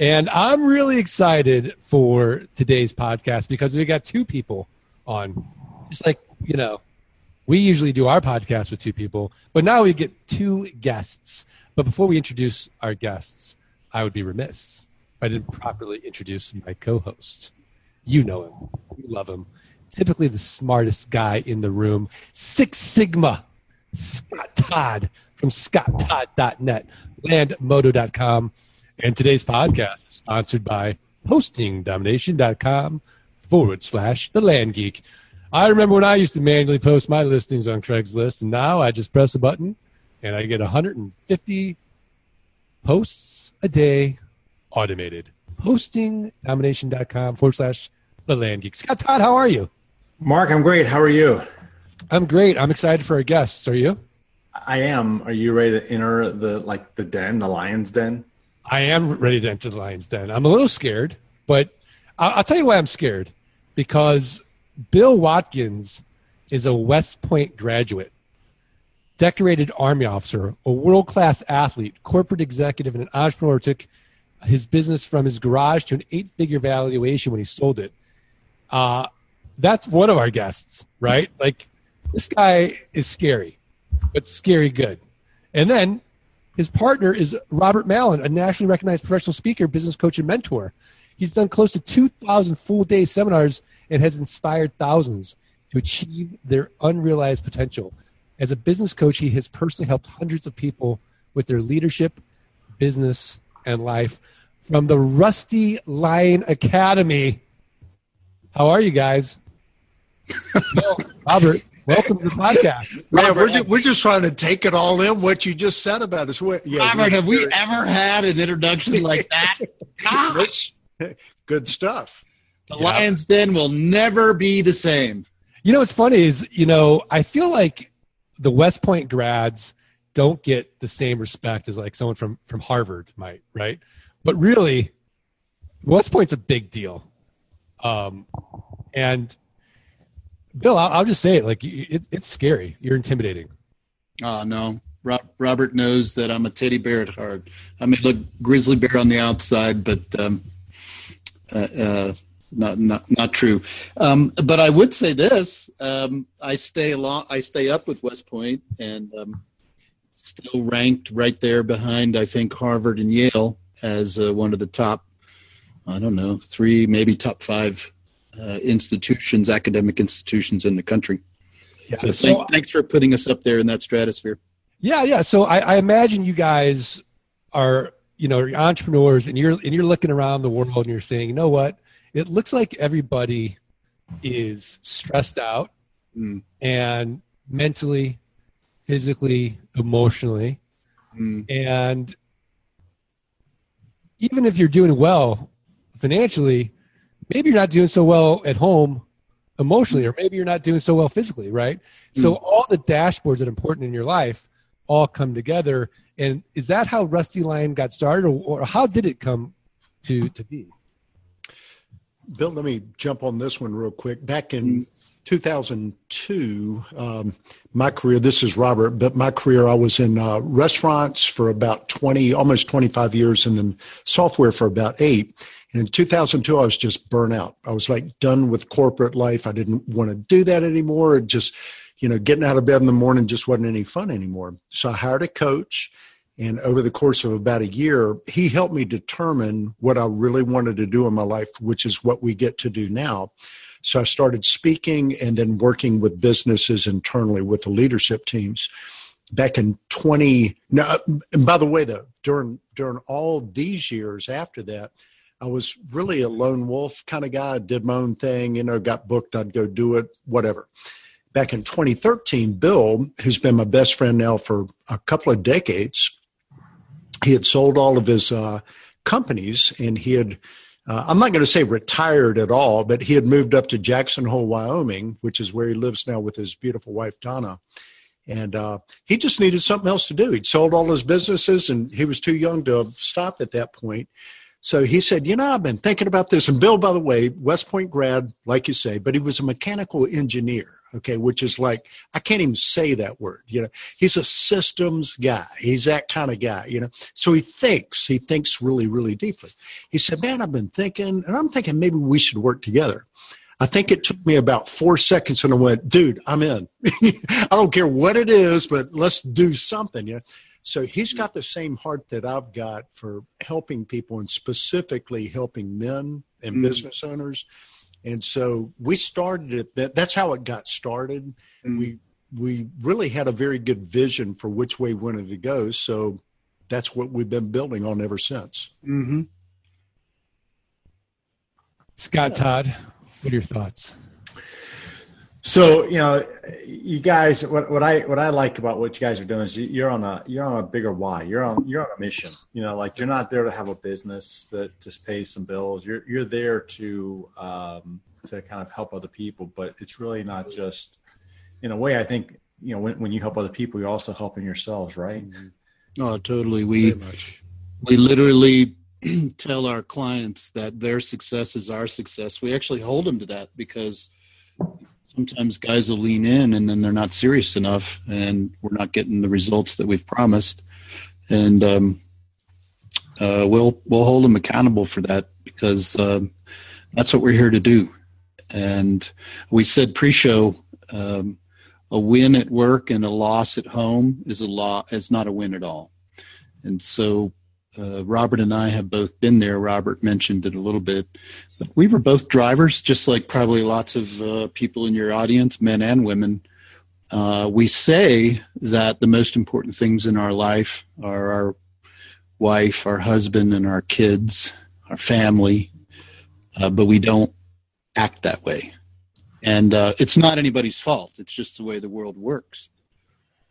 And I'm really excited for today's podcast because we got two people on. It's like, you know, we usually do our podcast with two people, but now we get two guests. But before we introduce our guests, I would be remiss if I didn't properly introduce my co host. You know him, you love him. Typically the smartest guy in the room, Six Sigma, Scott Todd from scotttodd.net, landmodo.com. And today's podcast is sponsored by hostingdomination.com forward slash the land geek. I remember when I used to manually post my listings on Craigslist, and now I just press a button and I get 150 posts a day automated. Hostingdomination.com forward slash the land geek. Scott Todd, how are you? Mark, I'm great. How are you? I'm great. I'm excited for our guests. Are you? I am. Are you ready to enter the like the den, the lion's den? I am ready to enter the lion's den. I'm a little scared, but I'll, tell you why I'm scared. Because Bill Watkins is a West Point graduate, decorated Army officer, a world class athlete, corporate executive, and an entrepreneur. Took his business from his garage to an eight figure valuation when he sold it. Uh, that's one of our guests, right? Like, this guy is scary, but scary good. And then his partner is Robert Mallon, a nationally recognized professional speaker, business coach, and mentor. He's done close to 2,000 full day seminars and has inspired thousands to achieve their unrealized potential. As a business coach, he has personally helped hundreds of people with their leadership, business, and life. From the Rusty Lion Academy. How are you guys? Bill, Robert, welcome to the podcast. Man, we're, just, we're just trying to take it all in what you just said about us. What, yeah, Robert, have we ever had an introduction like that? Gosh, Good stuff. the Lion's Den will never be the same. You know what's funny is, you know, I feel like the West Point grads don't get the same respect as like someone from from Harvard might, right? But really, West Point's a big deal. Um, and Bill, I'll, I'll just say it like it, it's scary. You're intimidating. Oh no, Rob, Robert knows that I'm a teddy bear at heart. I may look grizzly bear on the outside, but um, uh, uh, not not not true. Um, but I would say this: um, I stay along, I stay up with West Point, and um, still ranked right there behind, I think Harvard and Yale as uh, one of the top. I don't know, three maybe top five uh, institutions, academic institutions in the country. Yeah. So, So- thank, thanks for putting us up there in that stratosphere. Yeah, yeah. So I, I imagine you guys are, you know, entrepreneurs, and you're and you're looking around the world, and you're saying, you know what? It looks like everybody is stressed out, Mm. and mentally, physically, emotionally, Mm. and even if you're doing well financially, maybe you're not doing so well at home emotionally, or maybe you're not doing so well physically, right? So hmm. all the dashboards that are important in your life all come together. And is that how Rusty Lion got started, or, or how did it come to to be? Bill, let me jump on this one real quick. Back in hmm. 2002, um, my career, this is Robert, but my career, I was in uh, restaurants for about 20, almost 25 years, and then software for about eight. And in 2002, I was just burnt out. I was like done with corporate life. I didn't want to do that anymore. Just, you know, getting out of bed in the morning just wasn't any fun anymore. So I hired a coach. And over the course of about a year, he helped me determine what I really wanted to do in my life, which is what we get to do now. So I started speaking and then working with businesses internally with the leadership teams. Back in 20, now, and by the way, though, during during all these years after that, I was really a lone wolf kind of guy. I did my own thing, you know, got booked, I'd go do it, whatever. Back in 2013, Bill, who's been my best friend now for a couple of decades, he had sold all of his uh, companies and he had uh, I'm not going to say retired at all, but he had moved up to Jackson Hole, Wyoming, which is where he lives now with his beautiful wife, Donna. And uh, he just needed something else to do. He'd sold all his businesses and he was too young to stop at that point. So he said, You know, I've been thinking about this. And Bill, by the way, West Point grad, like you say, but he was a mechanical engineer okay which is like i can't even say that word you know. He's a systems guy. He's that kind of guy you know. So he thinks he thinks really really deeply. He said man i've been thinking and i'm thinking maybe we should work together. I think it took me about four seconds and i went dude i'm in. I don't care what it is but let's do something you know. So he's got the same heart that I've got for helping people and specifically helping men and mm. business owners and so we started it. That, that's how it got started. Mm-hmm. We we really had a very good vision for which way we wanted to go. So that's what we've been building on ever since. Mm-hmm. Scott Todd, what are your thoughts? So you know, you guys, what, what I what I like about what you guys are doing is you're on a you're on a bigger why. You're on you're on a mission. You know, like you're not there to have a business that just pays some bills. You're you're there to um, to kind of help other people. But it's really not just in a way. I think you know when when you help other people, you're also helping yourselves, right? Mm-hmm. Oh, totally. We we literally tell our clients that their success is our success. We actually hold them to that because sometimes guys will lean in and then they're not serious enough and we're not getting the results that we've promised. And um, uh, we'll we'll hold them accountable for that because um, that's what we're here to do. And we said pre-show um, a win at work and a loss at home is a law is not a win at all. And so uh, Robert and I have both been there. Robert mentioned it a little bit. But we were both drivers, just like probably lots of uh, people in your audience, men and women. Uh, we say that the most important things in our life are our wife, our husband, and our kids, our family, uh, but we don't act that way. And uh, it's not anybody's fault, it's just the way the world works.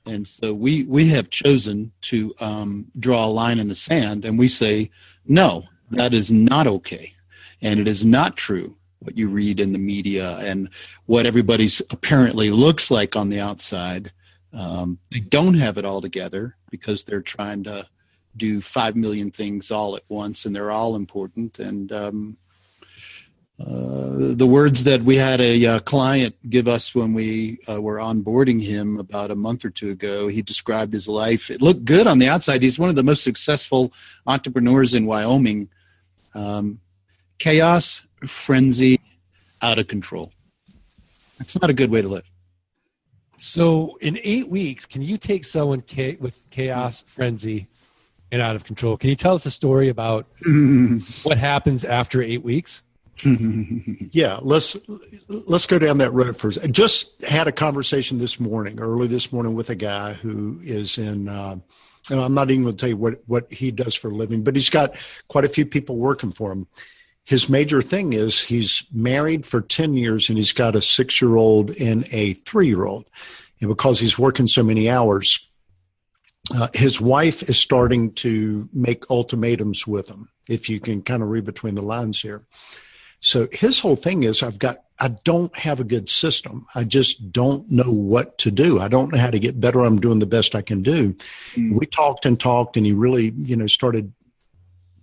And so we, we have chosen to um, draw a line in the sand and we say, no, that is not okay. And it is not true what you read in the media and what everybody's apparently looks like on the outside. Um, they don't have it all together because they're trying to do five million things all at once and they're all important. And um, uh, the words that we had a uh, client give us when we uh, were onboarding him about a month or two ago, he described his life. It looked good on the outside. He's one of the most successful entrepreneurs in Wyoming. Um, chaos, frenzy, out of control. That's not a good way to live. So, in eight weeks, can you take someone with chaos, frenzy, and out of control? Can you tell us a story about what happens after eight weeks? Yeah, let's let's go down that road first. I just had a conversation this morning, early this morning, with a guy who is in. Uh, and I'm not even going to tell you what what he does for a living, but he's got quite a few people working for him. His major thing is he's married for ten years and he's got a six year old and a three year old, and because he's working so many hours, uh, his wife is starting to make ultimatums with him. If you can kind of read between the lines here so his whole thing is I've got, I don't have a good system. I just don't know what to do. I don't know how to get better. I'm doing the best I can do. Mm. We talked and talked and he really, you know, started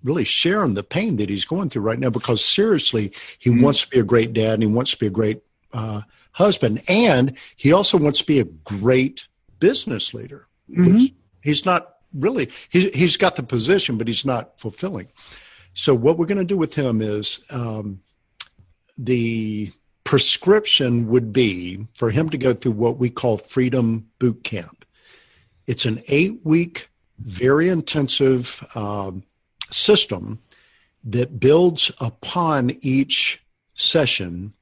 really sharing the pain that he's going through right now because seriously, he mm. wants to be a great dad and he wants to be a great uh, husband. And he also wants to be a great business leader. Mm-hmm. He's not really, he, he's got the position, but he's not fulfilling. So what we're going to do with him is um, the prescription would be for him to go through what we call Freedom Boot Camp. It's an eight week, very intensive um, system that builds upon each session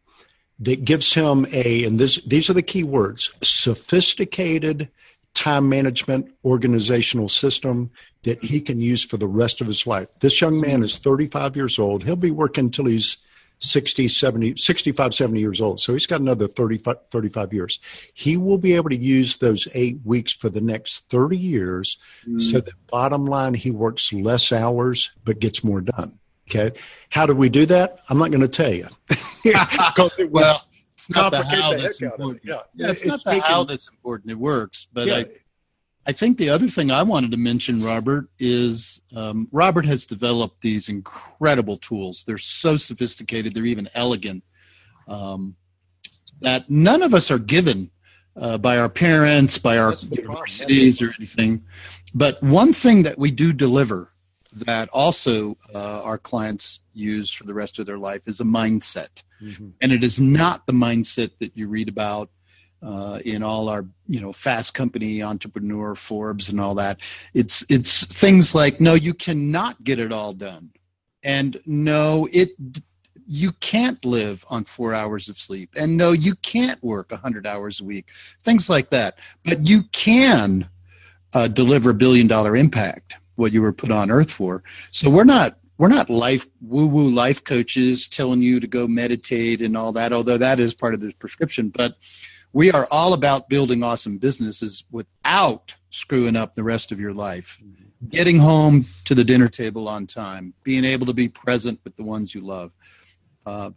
that gives him a, and this, these are the key words sophisticated time management organizational system that he can use for the rest of his life. This young man is 35 years old. He'll be working until he's 60, 70, 65, 70 years old. So he's got another 35, 35 years. He will be able to use those eight weeks for the next 30 years mm. so that bottom line, he works less hours but gets more done. Okay. How do we do that? I'm not going to tell you. because it well, it's not the how that's important. Yeah. yeah. it's, it's not the taken, how that's important. It works, but yeah. I, I think the other thing I wanted to mention, Robert, is um, Robert has developed these incredible tools. They're so sophisticated. They're even elegant. Um, that none of us are given uh, by our parents, by our universities, or anything. But one thing that we do deliver that also uh, our clients use for the rest of their life is a mindset. Mm-hmm. And it is not the mindset that you read about uh, in all our you know fast company entrepreneur forbes and all that. It's it's things like no you cannot get it all done. And no it you can't live on four hours of sleep. And no you can't work 100 hours a week. Things like that. But you can uh, deliver a billion dollar impact what you were put on earth for. So we're not we're not life woo woo life coaches telling you to go meditate and all that although that is part of the prescription. But we are all about building awesome businesses without screwing up the rest of your life. Getting home to the dinner table on time being able to be present with the ones you love. Uh,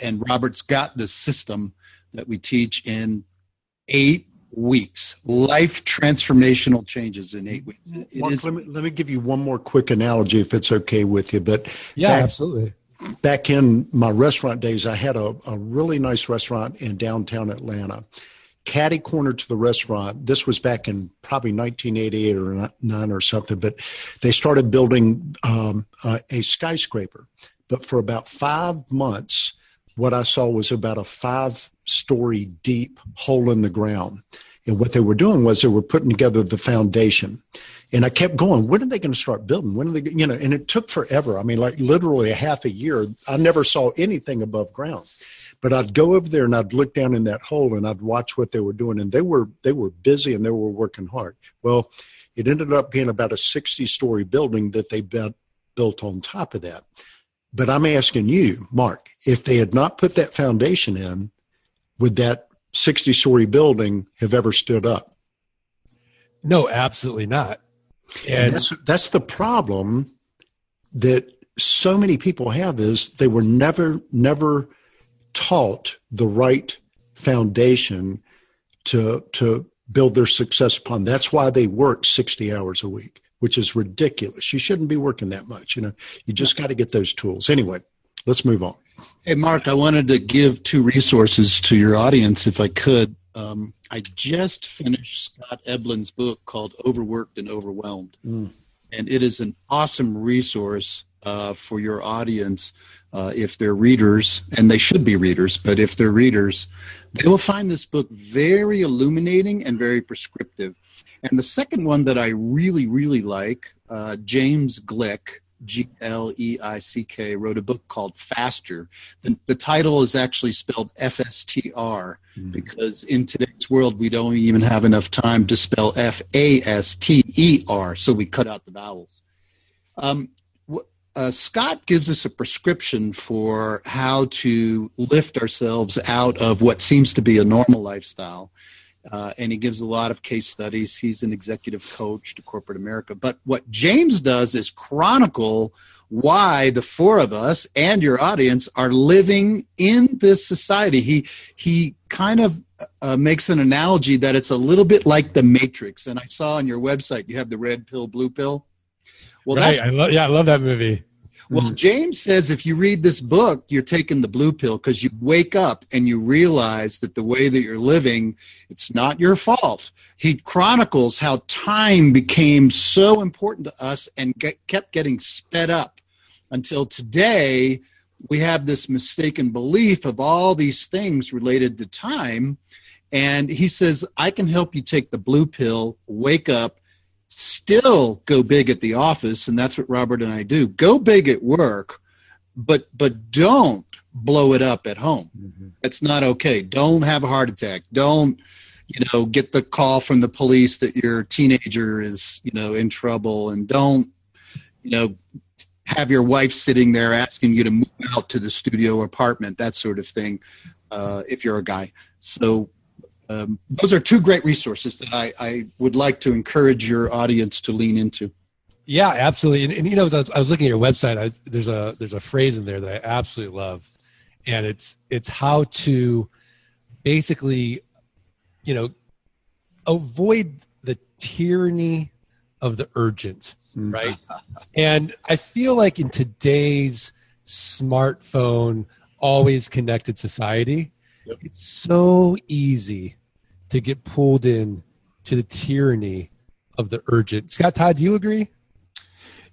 and robert's got this system that we teach in eight weeks. Life transformational changes in eight weeks. Mark, is, let, me, let me give you one more quick analogy if it's okay with you but yeah absolutely back in my restaurant days, I had a, a really nice restaurant in downtown Atlanta. Caddy corner to the restaurant. This was back in probably 1988 or nine or something, but they started building um, a skyscraper. But for about five months, what I saw was about a five story deep hole in the ground. And what they were doing was they were putting together the foundation. And I kept going, when are they going to start building? When are they, you know, and it took forever. I mean, like literally a half a year. I never saw anything above ground. But I'd go over there and I'd look down in that hole and I'd watch what they were doing. And they were, they were busy and they were working hard. Well, it ended up being about a 60 story building that they built, built on top of that. But I'm asking you, Mark, if they had not put that foundation in, would that 60 story building have ever stood up? No, absolutely not. And, and that's, that's the problem that so many people have is they were never, never taught the right foundation to, to build their success upon. That's why they work 60 hours a week, which is ridiculous. You shouldn't be working that much. You know, you just got to get those tools. Anyway, let's move on. Hey, Mark, I wanted to give two resources to your audience if I could. Um, I just finished Scott Eblin's book called Overworked and Overwhelmed. Mm. And it is an awesome resource uh, for your audience uh, if they're readers, and they should be readers, but if they're readers, they will find this book very illuminating and very prescriptive. And the second one that I really, really like, uh, James Gleick, G L E I C K, wrote a book called Faster. The, the title is actually spelled F S T R mm. because in today's world we don't even have enough time to spell F A S T E R, so we cut out the vowels. Um, uh, Scott gives us a prescription for how to lift ourselves out of what seems to be a normal lifestyle uh, and he gives a lot of case studies. He's an executive coach to corporate America. But what James does is chronicle why the four of us and your audience are living in this society. He he kind of uh, makes an analogy that it's a little bit like the Matrix. And I saw on your website you have the red pill, blue pill. Well, right. I lo- yeah, I love that movie. Well, mm-hmm. James says if you read this book, you're taking the blue pill because you wake up and you realize that the way that you're living, it's not your fault. He chronicles how time became so important to us and get, kept getting sped up until today. We have this mistaken belief of all these things related to time. And he says, I can help you take the blue pill, wake up, still go big at the office and that's what robert and i do. Go big at work but but don't blow it up at home. Mm-hmm. it's not okay. Don't have a heart attack. Don't you know get the call from the police that your teenager is you know in trouble and don't you know have your wife sitting there asking you to move out to the studio apartment that sort of thing uh, if you're a guy. So um, those are two great resources that I, I, would like to encourage your audience to lean into. Yeah, absolutely. And, and you know, I was, I was, looking at your website. I, there's a there's a phrase in there that I absolutely love, and it's it's how to basically, you know, avoid the tyranny of the urgent, mm. right? and I feel like in today's smartphone, always connected society, yep. it's so easy to get pulled in to the tyranny of the urgent. Scott Todd, do you agree?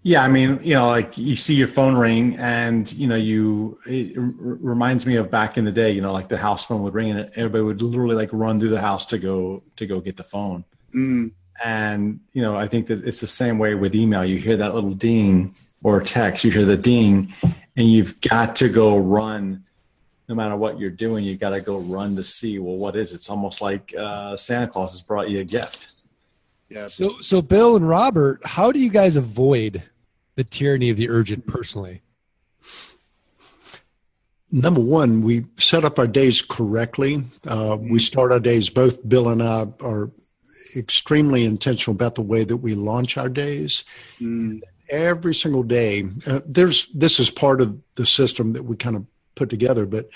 Yeah, I mean, you know, like you see your phone ring, and you know, you it reminds me of back in the day. You know, like the house phone would ring, and everybody would literally like run through the house to go to go get the phone. Mm. And you know, I think that it's the same way with email. You hear that little ding or text, you hear the ding, and you've got to go run. No matter what you're doing, you got to go run to see. Well, what is it? It's almost like uh, Santa Claus has brought you a gift. Yeah. So, so Bill and Robert, how do you guys avoid the tyranny of the urgent personally? Number one, we set up our days correctly. Uh, we start our days, both Bill and I are extremely intentional about the way that we launch our days. Mm. Every single day, uh, there's this is part of the system that we kind of put together, but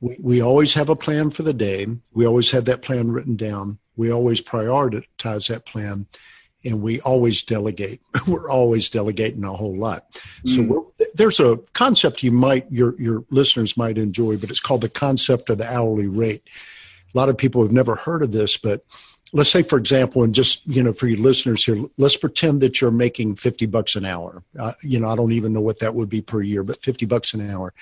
we, we always have a plan for the day. We always have that plan written down. We always prioritize that plan and we always delegate. we're always delegating a whole lot. Mm. So there's a concept you might your your listeners might enjoy, but it's called the concept of the hourly rate. A lot of people have never heard of this, but let's say, for example, and just you know, for your listeners here, let's pretend that you're making fifty bucks an hour. Uh, you know, I don't even know what that would be per year, but fifty bucks an hour.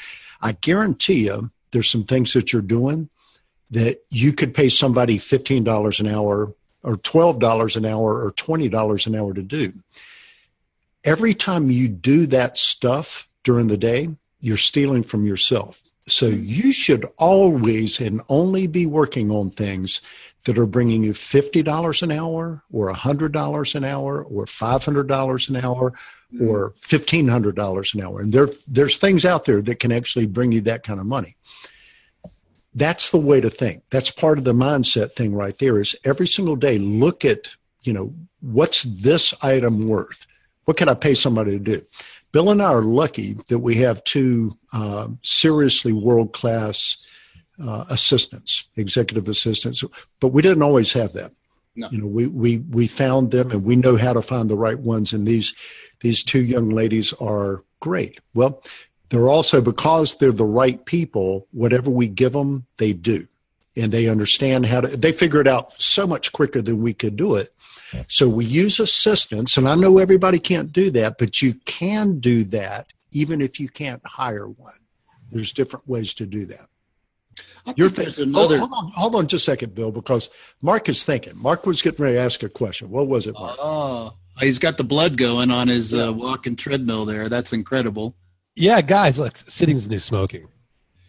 I guarantee you, there's some things that you're doing that you could pay somebody fifteen dollars an hour or $12 an hour or $20 an hour to do. Every time you do that stuff during the day, you're stealing from yourself. So you should always and only be working on things that are bringing you $50 an hour or $100 an hour or $500 an hour or $1,500 an hour. And there, there's things out there that can actually bring you that kind of money. That's the way to think. That's part of the mindset thing right there is every single day look at you know what's this item worth? What can i pay somebody to do? Bill and i are lucky that we have two uh, seriously world class uh, assistants executive assistants but we didn't always have that. No. you know we, we we found them and we know how to find the right ones. And these these two young ladies are great well they're also, because they're the right people, whatever we give them, they do. And they understand how to, they figure it out so much quicker than we could do it. So we use assistants, and I know everybody can't do that, but you can do that even if you can't hire one. There's different ways to do that. You're there's another. Hold, hold, on, hold on just a second, Bill, because Mark is thinking. Mark was getting ready to ask a question. What was it, Mark? Oh, he's got the blood going on his uh, walking treadmill there. That's incredible yeah, guys, look, sitting's the new smoking.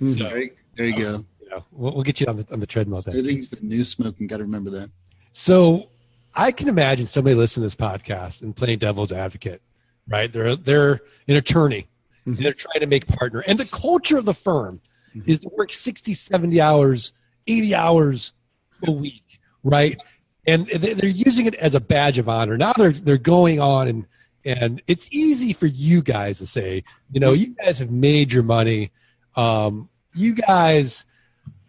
Mm-hmm. So, there, there you go. You know, we'll, we'll, get you on the on the treadmill. Sitting's the new smoking. Got to remember that. So, I can imagine somebody listening to this podcast and playing devil's advocate. Right? They're they're an attorney. Mm-hmm. they're trying to make partner, and the culture of the firm mm-hmm. is to work 60, 70 hours, 80 hours a week. Right? And they're using it as a badge of honor. Now they're they're going on and and it's easy for you guys to say, you know, you guys have made your money. Um, you guys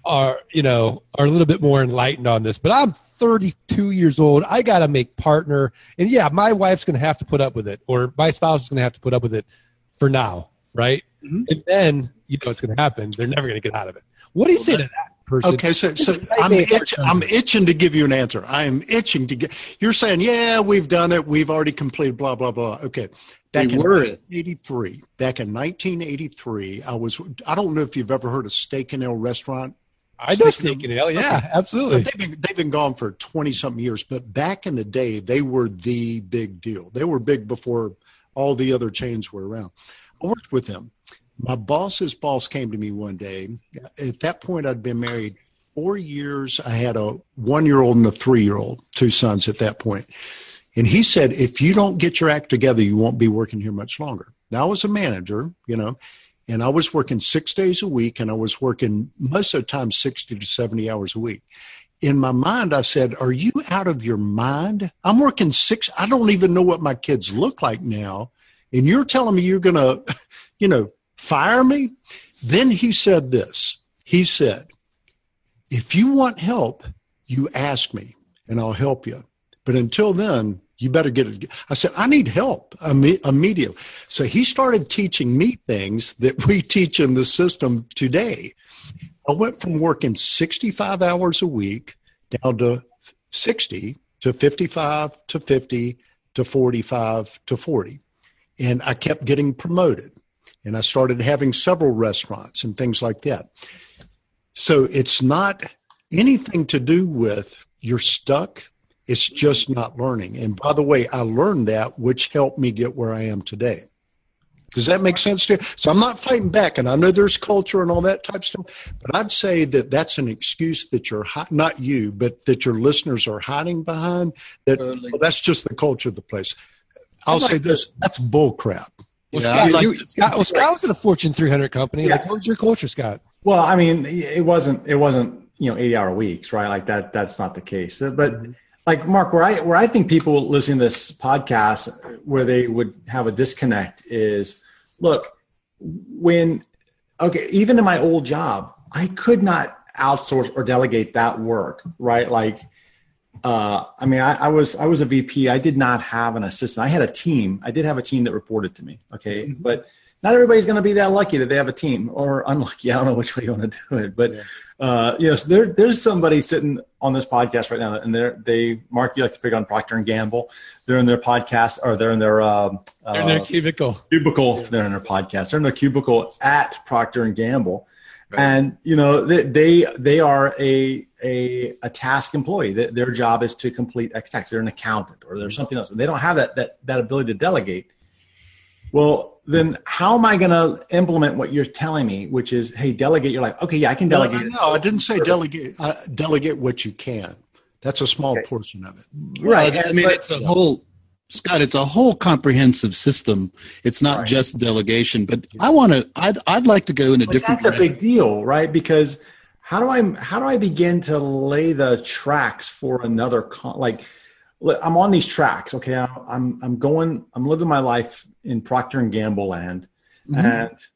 are, you know, are a little bit more enlightened on this, but I'm 32 years old. I got to make partner. And yeah, my wife's going to have to put up with it, or my spouse is going to have to put up with it for now. Right. Mm-hmm. And then, you know, what's going to happen. They're never going to get out of it. What do you well, say that, to that? Person. Okay, so, so I'm, itch, I'm itching to give you an answer. I am itching to get. You're saying, yeah, we've done it. We've already completed. Blah blah blah. Okay, back in 1983. Back in 1983, I was. I don't know if you've ever heard of Steak and Ale restaurant. I know Steak and Ale. Yeah, okay. absolutely. They've been, they've been gone for 20 something years, but back in the day, they were the big deal. They were big before all the other chains were around. I worked with them my boss's boss came to me one day. At that point, I'd been married four years. I had a one year old and a three year old, two sons at that point. And he said, if you don't get your act together, you won't be working here much longer. Now, I was a manager, you know, and I was working six days a week and I was working most of the time 60 to 70 hours a week. in my mind, I said, Are you out of your mind? I'm working six, I don't even know what my kids look like now. And you're telling me you're going to, you know, fire me? Then he said this He said, If you want help, you ask me and I'll help you. But until then, you better get it. I said, I need help immediately. So he started teaching me things that we teach in the system today. I went from working 65 hours a week down to 60 to 55 to 50 to 45 to 40. And I kept getting promoted. And I started having several restaurants and things like that. So it's not anything to do with you're stuck. It's just not learning. And by the way, I learned that, which helped me get where I am today. Does that make sense to you? So I'm not fighting back, and I know there's culture and all that type of stuff, but I'd say that that's an excuse that you're not you, but that your listeners are hiding behind. That well, that's just the culture of the place. I'll like say this: that's bull crap. Well, yeah, Scott, like you, Scott, well, Scott was in a Fortune 300 company. Yeah. Like, what was your culture, Scott? Well, I mean, it wasn't. It wasn't. You know, 80 hour weeks, right? Like that. That's not the case. But. Mm-hmm like Mark, where I where I think people listening to this podcast where they would have a disconnect is look, when okay, even in my old job, I could not outsource or delegate that work, right? Like uh, I mean, I, I, was I was a VP. I did not have an assistant. I had a team. I did have a team that reported to me. Okay, mm-hmm. but not everybody's going to be that lucky that they have a team or unlucky. I don't know which way you want to do it, but yeah. uh, you know, so there, there's somebody sitting on this podcast right now, and they're they Mark, you like to pick on Procter and Gamble. They're in their podcast, or they're in their um, they're in their uh, cubicle. Cubicle. They're in their podcast. They're in their cubicle at Procter and Gamble. Right. And you know they, they they are a a a task employee. Their job is to complete X task. They're an accountant or there's something else. And they don't have that that that ability to delegate. Well, then how am I going to implement what you're telling me, which is, hey, delegate your life? Okay, yeah, I can delegate. No, no I didn't say delegate. Uh, delegate what you can. That's a small okay. portion of it. Right. I mean, but, it's a whole. Scott, it's a whole comprehensive system. It's not right. just delegation, but I want to. I'd I'd like to go in a but different. That's direction. a big deal, right? Because how do I how do I begin to lay the tracks for another con- like I'm on these tracks. Okay, I'm I'm going. I'm living my life in Procter and Gamble land, mm-hmm. and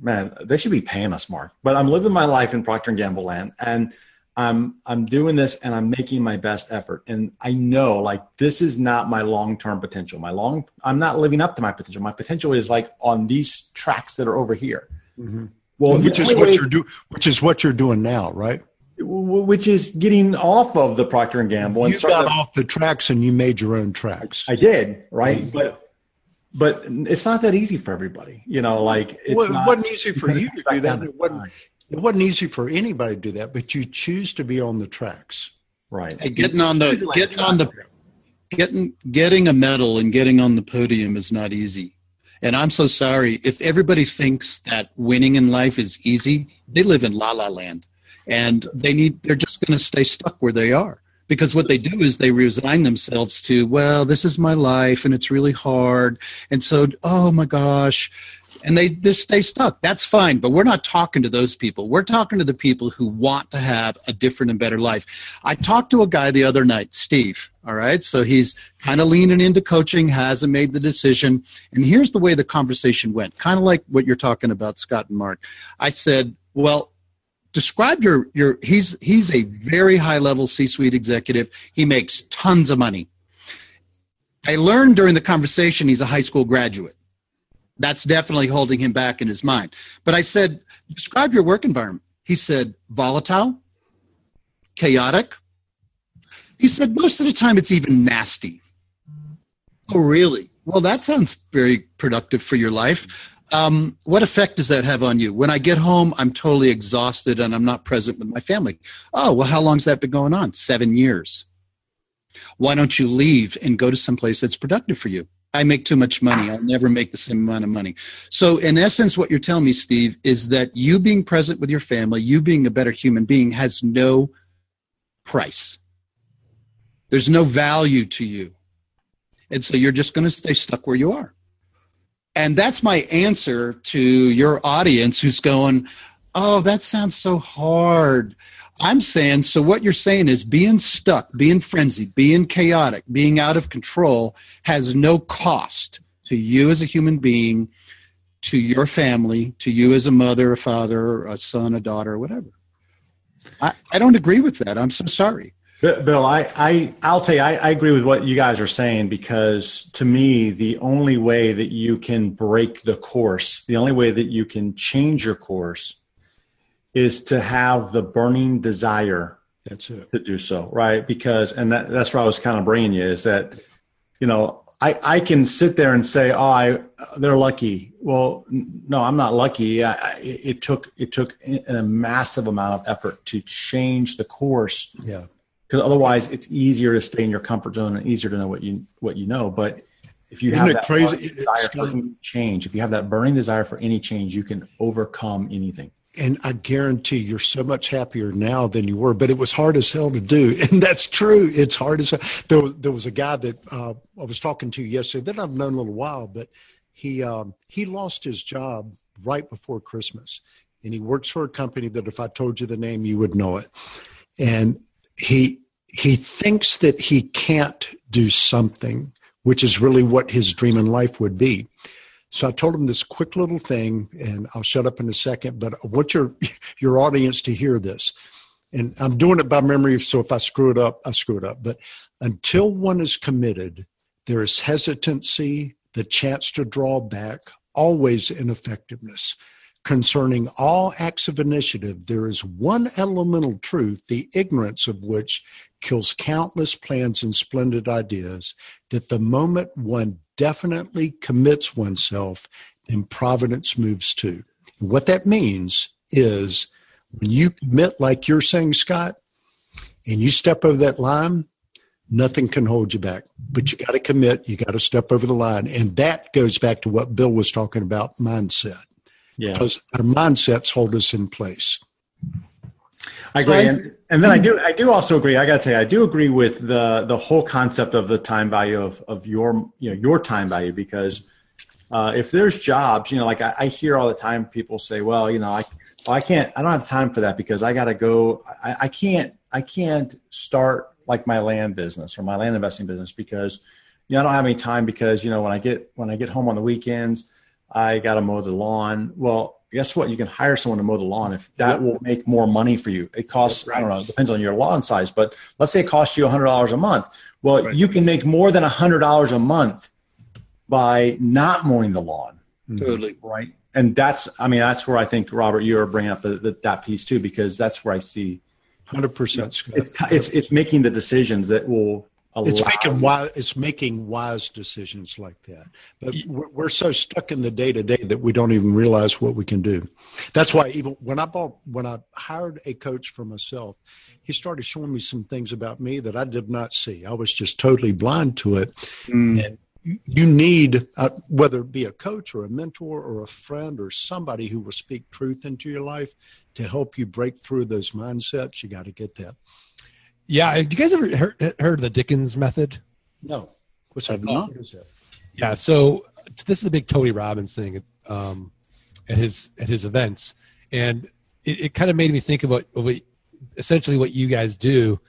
man, they should be paying us, Mark. But I'm living my life in Procter and Gamble land, and I'm I'm doing this, and I'm making my best effort. And I know, like, this is not my long term potential. My long, I'm not living up to my potential. My potential is like on these tracks that are over here. Mm-hmm. Well, which is what you're doing. Which is what you're doing now, right? which is getting off of the Procter and Gamble. And you got off the tracks and you made your own tracks. I did, right? But but it's not that easy for everybody. You know, like it's well, it wasn't easy for you to do that. It wasn't, it wasn't easy for anybody to do that, but you choose to be on the tracks. Right. Hey, getting on the getting on the getting getting a medal and getting on the podium is not easy. And I'm so sorry if everybody thinks that winning in life is easy. They live in la la land and they need they're just going to stay stuck where they are because what they do is they resign themselves to well this is my life and it's really hard and so oh my gosh and they just stay stuck. That's fine but we're not talking to those people. We're talking to the people who want to have a different and better life. I talked to a guy the other night steve all right? So he's kind of leaning into coaching hasn't made the decision. And here's the way the conversation went kind of like what you're talking about scott and mark. I said well describe your your he's he's a very high level c-suite executive. He makes tons of money. I learned during the conversation he's a high school graduate that's definitely holding him back in his mind but i said describe your work environment he said volatile chaotic he said most of the time it's even nasty oh really well that sounds very productive for your life um, what effect does that have on you? When I get home, I'm totally exhausted and I'm not present with my family. Oh, well, how long's that been going on? Seven years. Why don't you leave and go to someplace that's productive for you? I make too much money. I'll never make the same amount of money. So, in essence, what you're telling me, Steve, is that you being present with your family, you being a better human being, has no price. There's no value to you. And so you're just going to stay stuck where you are. And that's my answer to your audience who's going, Oh, that sounds so hard. I'm saying, so what you're saying is being stuck, being frenzied, being chaotic, being out of control has no cost to you as a human being, to your family, to you as a mother, a father, a son, a daughter, whatever. I, I don't agree with that. I'm so sorry. Bill, I, I, I'll tell you, I, I agree with what you guys are saying because to me, the only way that you can break the course, the only way that you can change your course is to have the burning desire that's it. to do so, right? Because, and that, that's where I was kind of bringing you is that, you know, I, I can sit there and say, oh, I, they're lucky. Well, no, I'm not lucky. I, it took, it took a massive amount of effort to change the course. Yeah because otherwise it's easier to stay in your comfort zone and easier to know what you what you know. But if you Isn't have that crazy? desire for any change, if you have that burning desire for any change, you can overcome anything. And I guarantee you're so much happier now than you were, but it was hard as hell to do. And that's true. It's hard as hell. There was, there was a guy that uh, I was talking to yesterday that I've known a little while, but he, um, he lost his job right before Christmas. And he works for a company that if I told you the name, you would know it. And he, he thinks that he can't do something, which is really what his dream in life would be. So I told him this quick little thing, and I'll shut up in a second, but I want your, your audience to hear this. And I'm doing it by memory, so if I screw it up, I screw it up. But until one is committed, there is hesitancy, the chance to draw back, always ineffectiveness concerning all acts of initiative, there is one elemental truth, the ignorance of which kills countless plans and splendid ideas, that the moment one definitely commits oneself, then providence moves too. And what that means is when you commit, like you're saying, Scott, and you step over that line, nothing can hold you back. But you got to commit, you got to step over the line. And that goes back to what Bill was talking about mindset Yeah. because our mindsets hold us in place. I agree, I- and, and then I do. I do also agree. I got to say, I do agree with the the whole concept of the time value of of your you know your time value because uh, if there's jobs, you know, like I, I hear all the time people say, well, you know, I well, I can't, I don't have time for that because I got to go. I, I can't, I can't start like my land business or my land investing business because you know I don't have any time because you know when I get when I get home on the weekends, I got to mow the lawn. Well, guess what? You can hire someone to mow the lawn if that will make more money for you. It costs, I don't know, it depends on your lawn size, but let's say it costs you $100 a month. Well, Right. you can make more than $100 a month by not mowing the lawn, mm-hmm. Totally. right? And that's, I mean, that's where I think, Robert, you're bringing up the, the, that piece too, because that's where I see 100% Scott. it's, t- it's, it's making the decisions that will allow. It's making wise it's making wise decisions like that. But we're, we're so stuck in the day to day that we don't even realize what we can do. That's why even when i bought when i hired a coach for myself he started showing me some things about me that i did not see. I was just totally blind to it. Mm. and you- need uh, whether it be a coach or a mentor or a friend or somebody who will speak truth into your life to help you break through those mindsets you got to get that Yeah, do you guys ever heard, heard of the Dickens method? no what's I've that not. What is that? Yeah, so this is a big Tony Robbins thing um, at his at his events, and it, it kind of made me think of what, of what essentially what you guys do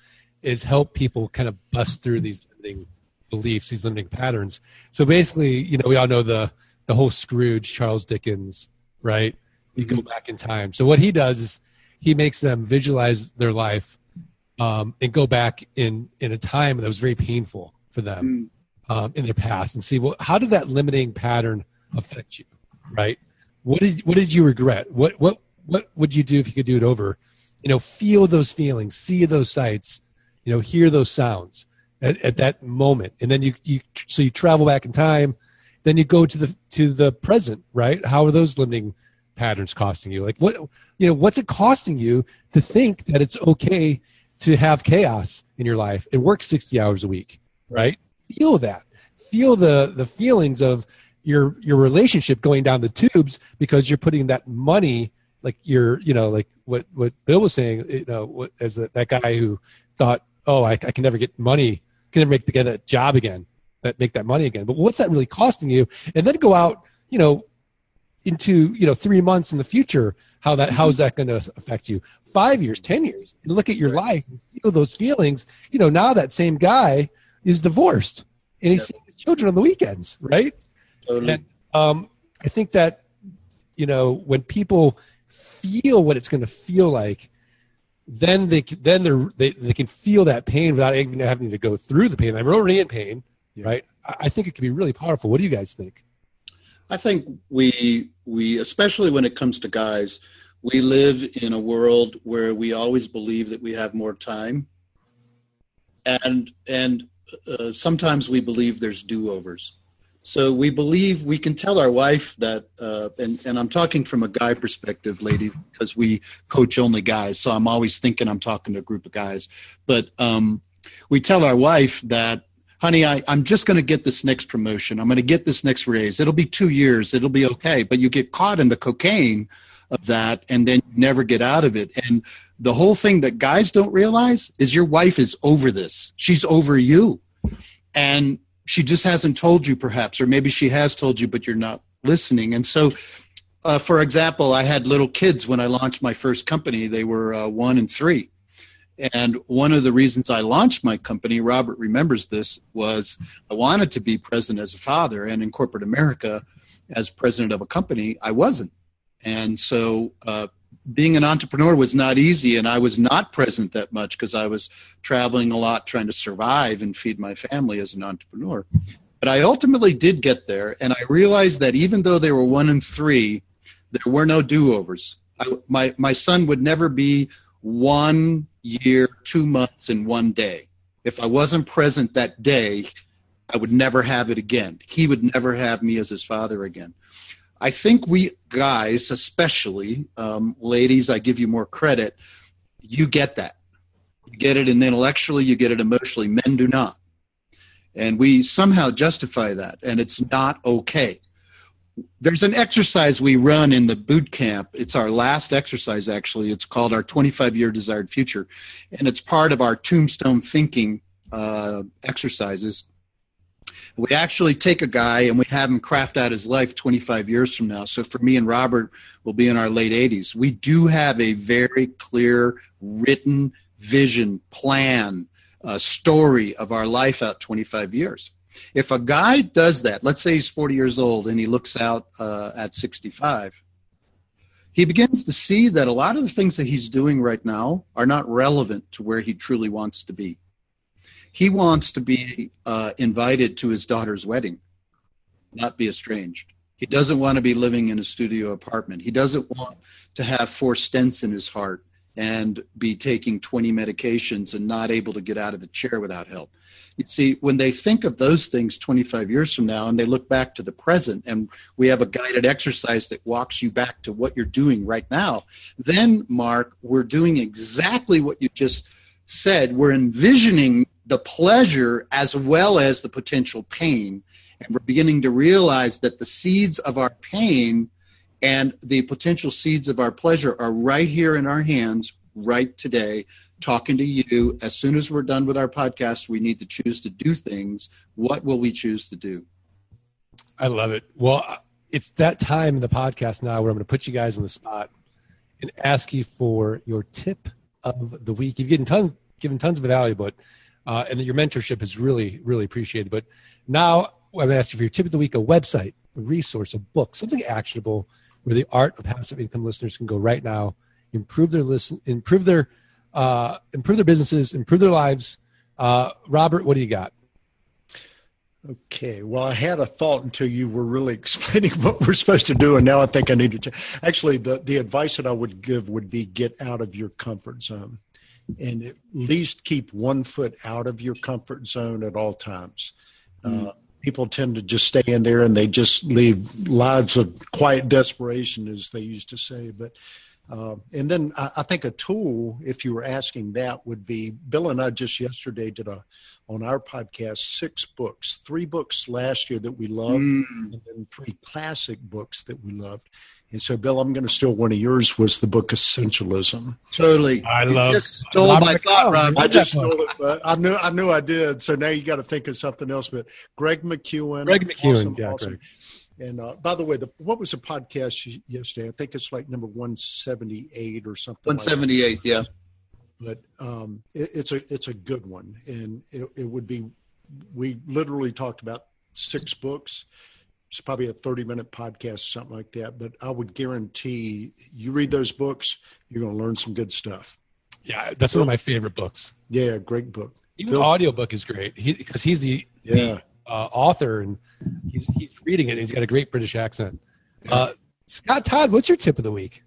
is help people kind of bust through these limiting beliefs, these limiting patterns. So basically, you know, we all know the the whole Scrooge, Charles Dickens, right? You go back in time. So what he does is he makes them visualize their life um, and go back in in a time that was very painful for them um, in their past and see well how did that limiting pattern affect you right? What did what did you regret? What what what would you do if you could do it over? You know feel those feelings see those sights you know hear those sounds at, at that moment. And then you you so you travel back in time then you go to the to the present right? How are those limiting patterns costing you? Like what you know what's it costing you to think that it's okay to have chaos in your life and work 60 hours a week right? Feel that. Feel the the feelings of your your relationship going down the tubes because you're putting that money like you're you know like what what bill was saying you know what, as that that guy who thought oh I, I can never get money can never make get a job again that make that money again. But what's that really costing you? And then go out you know into you know three months in the future how that how's that going to affect you five years ten years and look at your life and feel those feelings you know now that same guy is divorced and he's seeing his children on the weekends right Totally. and um, i think that you know when people feel what it's going to feel like then they then they're, they they can feel that pain without even having to go through the pain. I'm already in pain, right? I, I think it can be really powerful. What do you guys think? I think we we especially when it comes to guys, we live in a world where we always believe that we have more time, and and uh, sometimes we believe there's do overs. So we believe we can tell our wife that, uh, and and I'm talking from a guy perspective, lady, because we coach only guys. So I'm always thinking I'm talking to a group of guys, but um, we tell our wife that honey, I, I'm just going to get this next promotion. I'm going to get this next raise. It'll be two years. It'll be okay. But you get caught in the cocaine of that and then you never get out of it. And the whole thing that guys don't realize is your wife is over this. She's over you. And she just hasn't told you, perhaps, or maybe she has told you, but you're not listening. And so, uh, for example, I had little kids when I launched my first company. They were uh, one and three. And one of the reasons I launched my company, Robert remembers this, was I wanted to be present as a father. And in corporate America, as president of a company, I wasn't. And so uh, being an entrepreneur was not easy. And I was not present that much because I was traveling a lot trying to survive and feed my family as an entrepreneur. But I ultimately did get there. And I realized that even though they were one and three, there were no do overs. My, my son would never be one year, two months, and one day. If I wasn't present that day, I would never have it again. He would never have me as his father again. I think we guys, especially um, ladies, I give you more credit. You get that. You get it intellectually, you get it emotionally. Men do not. And we somehow justify that, and it's not okay there's an exercise we run in the boot camp. It's our last exercise, actually. It's called our 25 year desired future. And it's part of our tombstone thinking uh, exercises. We actually take a guy and we have him craft out his life 25 years from now. So for me and Robert, we'll be in our late 80s. We do have a very clear, written vision, plan, uh, story of our life out 25 years. If a guy does that, let's say he's 40 years old and he looks out uh, at 65, he begins to see that a lot of the things that he's doing right now are not relevant to where he truly wants to be. He wants to be uh, invited to his daughter's wedding, not be estranged. He doesn't want to be living in a studio apartment. He doesn't want to have four stents in his heart and be taking 20 medications and not able to get out of the chair without help. You see, when they think of those things 25 years from now and they look back to the present, and we have a guided exercise that walks you back to what you're doing right now, then, Mark, we're doing exactly what you just said. We're envisioning the pleasure as well as the potential pain. And we're beginning to realize that the seeds of our pain and the potential seeds of our pleasure are right here in our hands, right today talking to you. As soon as we're done with our podcast, we need to choose to do things. What will we choose to do? I love it. Well, it's that time in the podcast now where I'm going to put you guys on the spot and ask you for your tip of the week. You've given tons, given tons of value, but uh, and your mentorship is really, really appreciated. But now I'm going to ask you for your tip of the week: a website, a resource, a book, something actionable where the art of passive income listeners can go right now, improve their listen, improve their uh, improve their businesses, improve their lives. Uh, Robert, what do you got? Okay. Well, I had a thought until you were really explaining what we're supposed to do, and now I think I need to. Actually, the the advice that I would give would be get out of your comfort zone, and at least keep one foot out of your comfort zone at all times. Mm. Uh, people tend to just stay in there and they just leave lives of quiet desperation, as they used to say. But uh, and then I, I, think a tool, if you were asking that, would be Bill and I just yesterday did a on our podcast six books, three books last year that we loved, mm. and then three classic books that we loved. And so, Bill, I'm going to steal one of yours. Was the book Essentialism? Totally. I you love. Just stole my thought, Rob. I just stole it, but I knew I knew I did. So now you got to think of something else. But Greg McKeown. Greg McKeown. Awesome, yeah, awesome. And uh, by the way, the, what was the podcast yesterday? I think it's like number 178 or something. 178, like yeah. But um, it, it's a it's a good one, and it, it would be. We literally talked about six books. It's probably a 30 minute podcast, something like that. But I would guarantee you read those books, you're going to learn some good stuff. Yeah, that's one of my favorite books. Yeah, great book. Even Phil, the audiobook is great because he, he's the, yeah. the uh, author and he's, he's reading it and he's got a great British accent. Uh, Scott Todd, what's your tip of the week?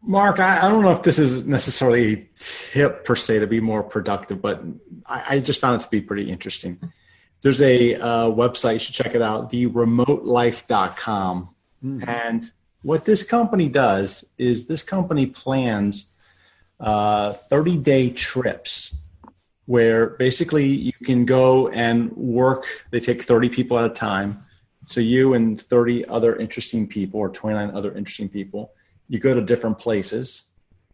Mark, I, I, don't know if this is necessarily a tip per se to be more productive, but I, I just found it to be pretty interesting. There's a uh, website, you should check it out, theremotelife.com. Mm-hmm. And what this company does is this company plans uh, 30 day trips where basically you can go and work. They take 30 people at a time. So you and 30 other interesting people, or 29 other interesting people, you go to different places,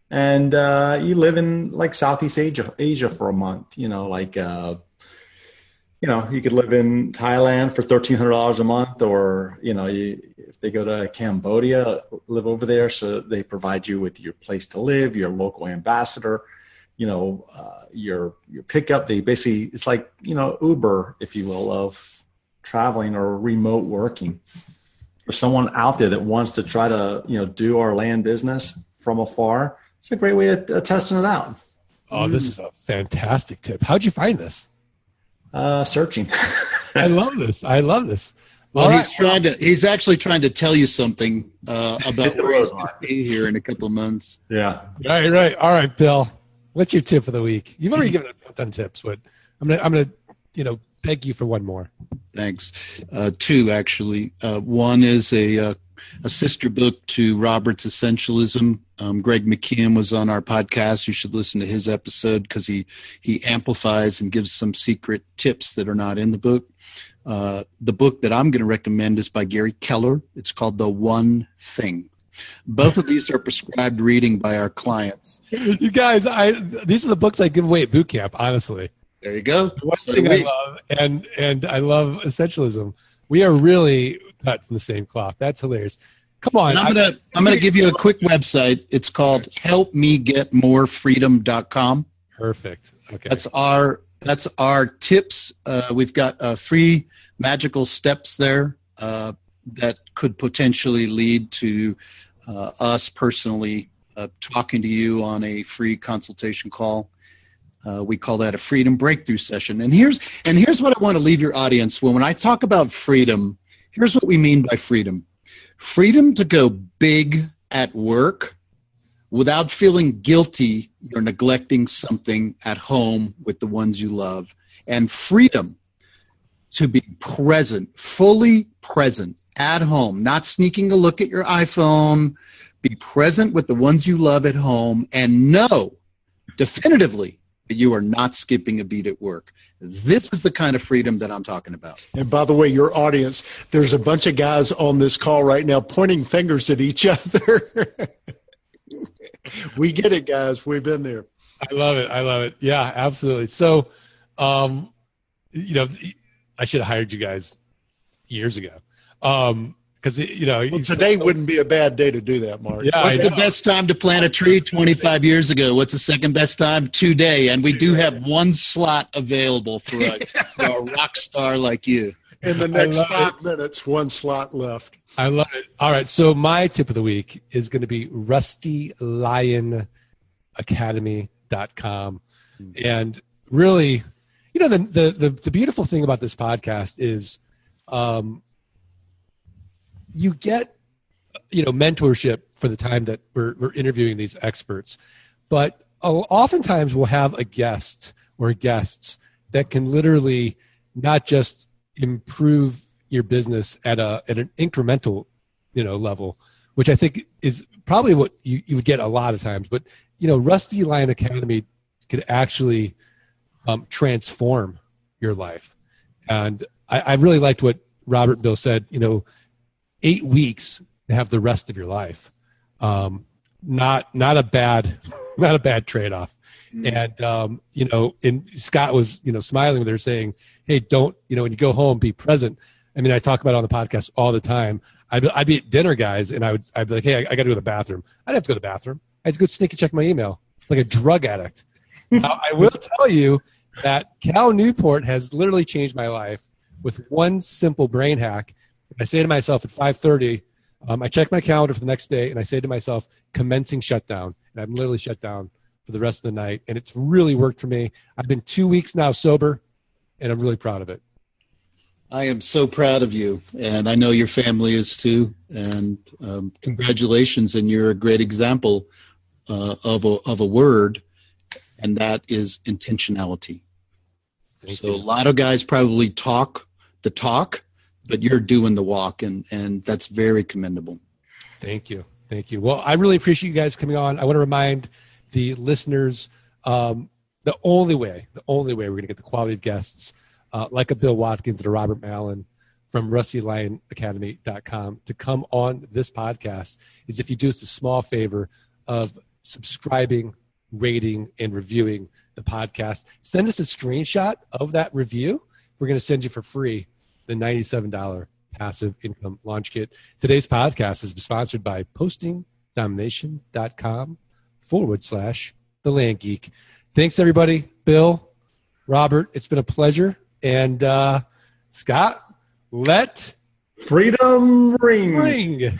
and uh, you live in like Southeast Asia, Asia for a month. You know, like uh, you know, you could live in Thailand for thirteen hundred dollars a month, or you know, you, if they go to Cambodia, live over there. So they provide you with your place to live, your local ambassador you know uh, your your pickup. They basically it's like you know uber if you will of traveling or remote working. For someone out there that wants to try to you know do our land business from afar it's a great way of, of testing it out. Oh this is a fantastic tip. How'd you find this uh searching i love this i love this well, All he's right. trying to. He's actually trying to tell you something uh, about where he's going to be here in a couple of months. Yeah. Right. Right. All right, Bill. What's your tip of the week? You've already given a ton of tips, but I'm gonna I'm gonna you know beg you for one more. Thanks. Uh, two actually. Uh, one is a uh, a sister book to Robert's Essentialism. Um, Greg McKeown was on our podcast. You should listen to his episode because he he amplifies and gives some secret tips that are not in the book. Uh, the book that I'm going to recommend is by Gary Keller. It's called The One Thing. Both of these are prescribed reading by our clients. You guys, I these are the books I give away at boot camp. Honestly, there you go. One so thing I love, and and I love essentialism. We are really cut from the same cloth. That's hilarious. Come on. And I'm gonna I, am gonna give you a quick website. It's called helpmegetmorefreedom.com. Perfect. Okay. That's our that's our tips. Uh, we've got uh, three magical steps there uh, that could potentially lead to uh, us personally uh, talking to you on a free consultation call. Uh, we call that a freedom breakthrough session. And here's and here's what I want to leave your audience when when I talk about freedom. Here's what we mean by freedom: freedom to go big at work without feeling guilty you're neglecting something at home with the ones you love, and freedom to be present, fully present at home, not sneaking a look at your iPhone. Be present with the ones you love at home and know definitively that you are not skipping a beat at work. This is the kind of freedom that I'm talking about. And by the way, your audience, there's a bunch of guys on this call right now pointing fingers at each other. we get it, guys. We've been there. I love it. I love it. Yeah, absolutely. So, um, you know, I should have hired you guys years ago. Um, because you know well, today so, wouldn't be a bad day to do that mark. Yeah what's the best time to plant a tree? 25 years ago. What's the second best time? Today. And we do have one slot available for a, for a rock star like you. In the next five it. minutes one slot left. I love it. All right. So my tip of the week is going to be rustylionacademy.com and really you know the, the the the beautiful thing about this podcast is um you get you know mentorship for the time that we're, we're interviewing these experts. But oftentimes we'll have a guest or guests that can literally not just improve your business at a at an incremental you know level which i think is probably what you, you would get a lot of times. But you know rusty lion academy could actually um, transform your life. And I, I really liked what robert bill said you know eight weeks to have the rest of your life. Um, not not a bad not a bad trade off. Mm. And um, you know, and Scott was you know smiling when they were saying, "Hey, don't you know when you go home, be present." I mean, I talk about it on the podcast all the time. I'd, I'd be at dinner, guys, and I would I'd be like, hey, I, I got to go to the bathroom. I'd have to go to the bathroom. I had to go sneak and check my email like a drug addict. now, I will tell you that Cal Newport has literally changed my life with one simple brain hack. I say to myself at 5:30, um, I check my calendar for the next day, and I say to myself, "Commencing shutdown," and I'm literally shut down for the rest of the night, and it's really worked for me. I've been two weeks now sober, and I'm really proud of it. I am so proud of you, and I know your family is too. And um, congratulations, and you're a great example uh, of a of a word, and that is intentionality. Thank so you. a lot of guys probably talk the talk, but you're doing the walk, and and that's very commendable. Thank you, thank you. Well, I really appreciate you guys coming on. I want to remind the listeners um, the only way, the only way we're going to get the quality of guests uh, like a Bill Watkins and a Robert Mallon from RustyLionAcademy.com to come on this podcast is if you do us a small favor of subscribing, rating, and reviewing the podcast. Send us a screenshot of that review. We're going to send you for free the $97 passive income launch kit. Today's podcast is sponsored by postingdomination.com forward slash the land geek. Thanks, everybody. Bill, Robert, it's been a pleasure. And uh, Scott, let freedom ring. ring.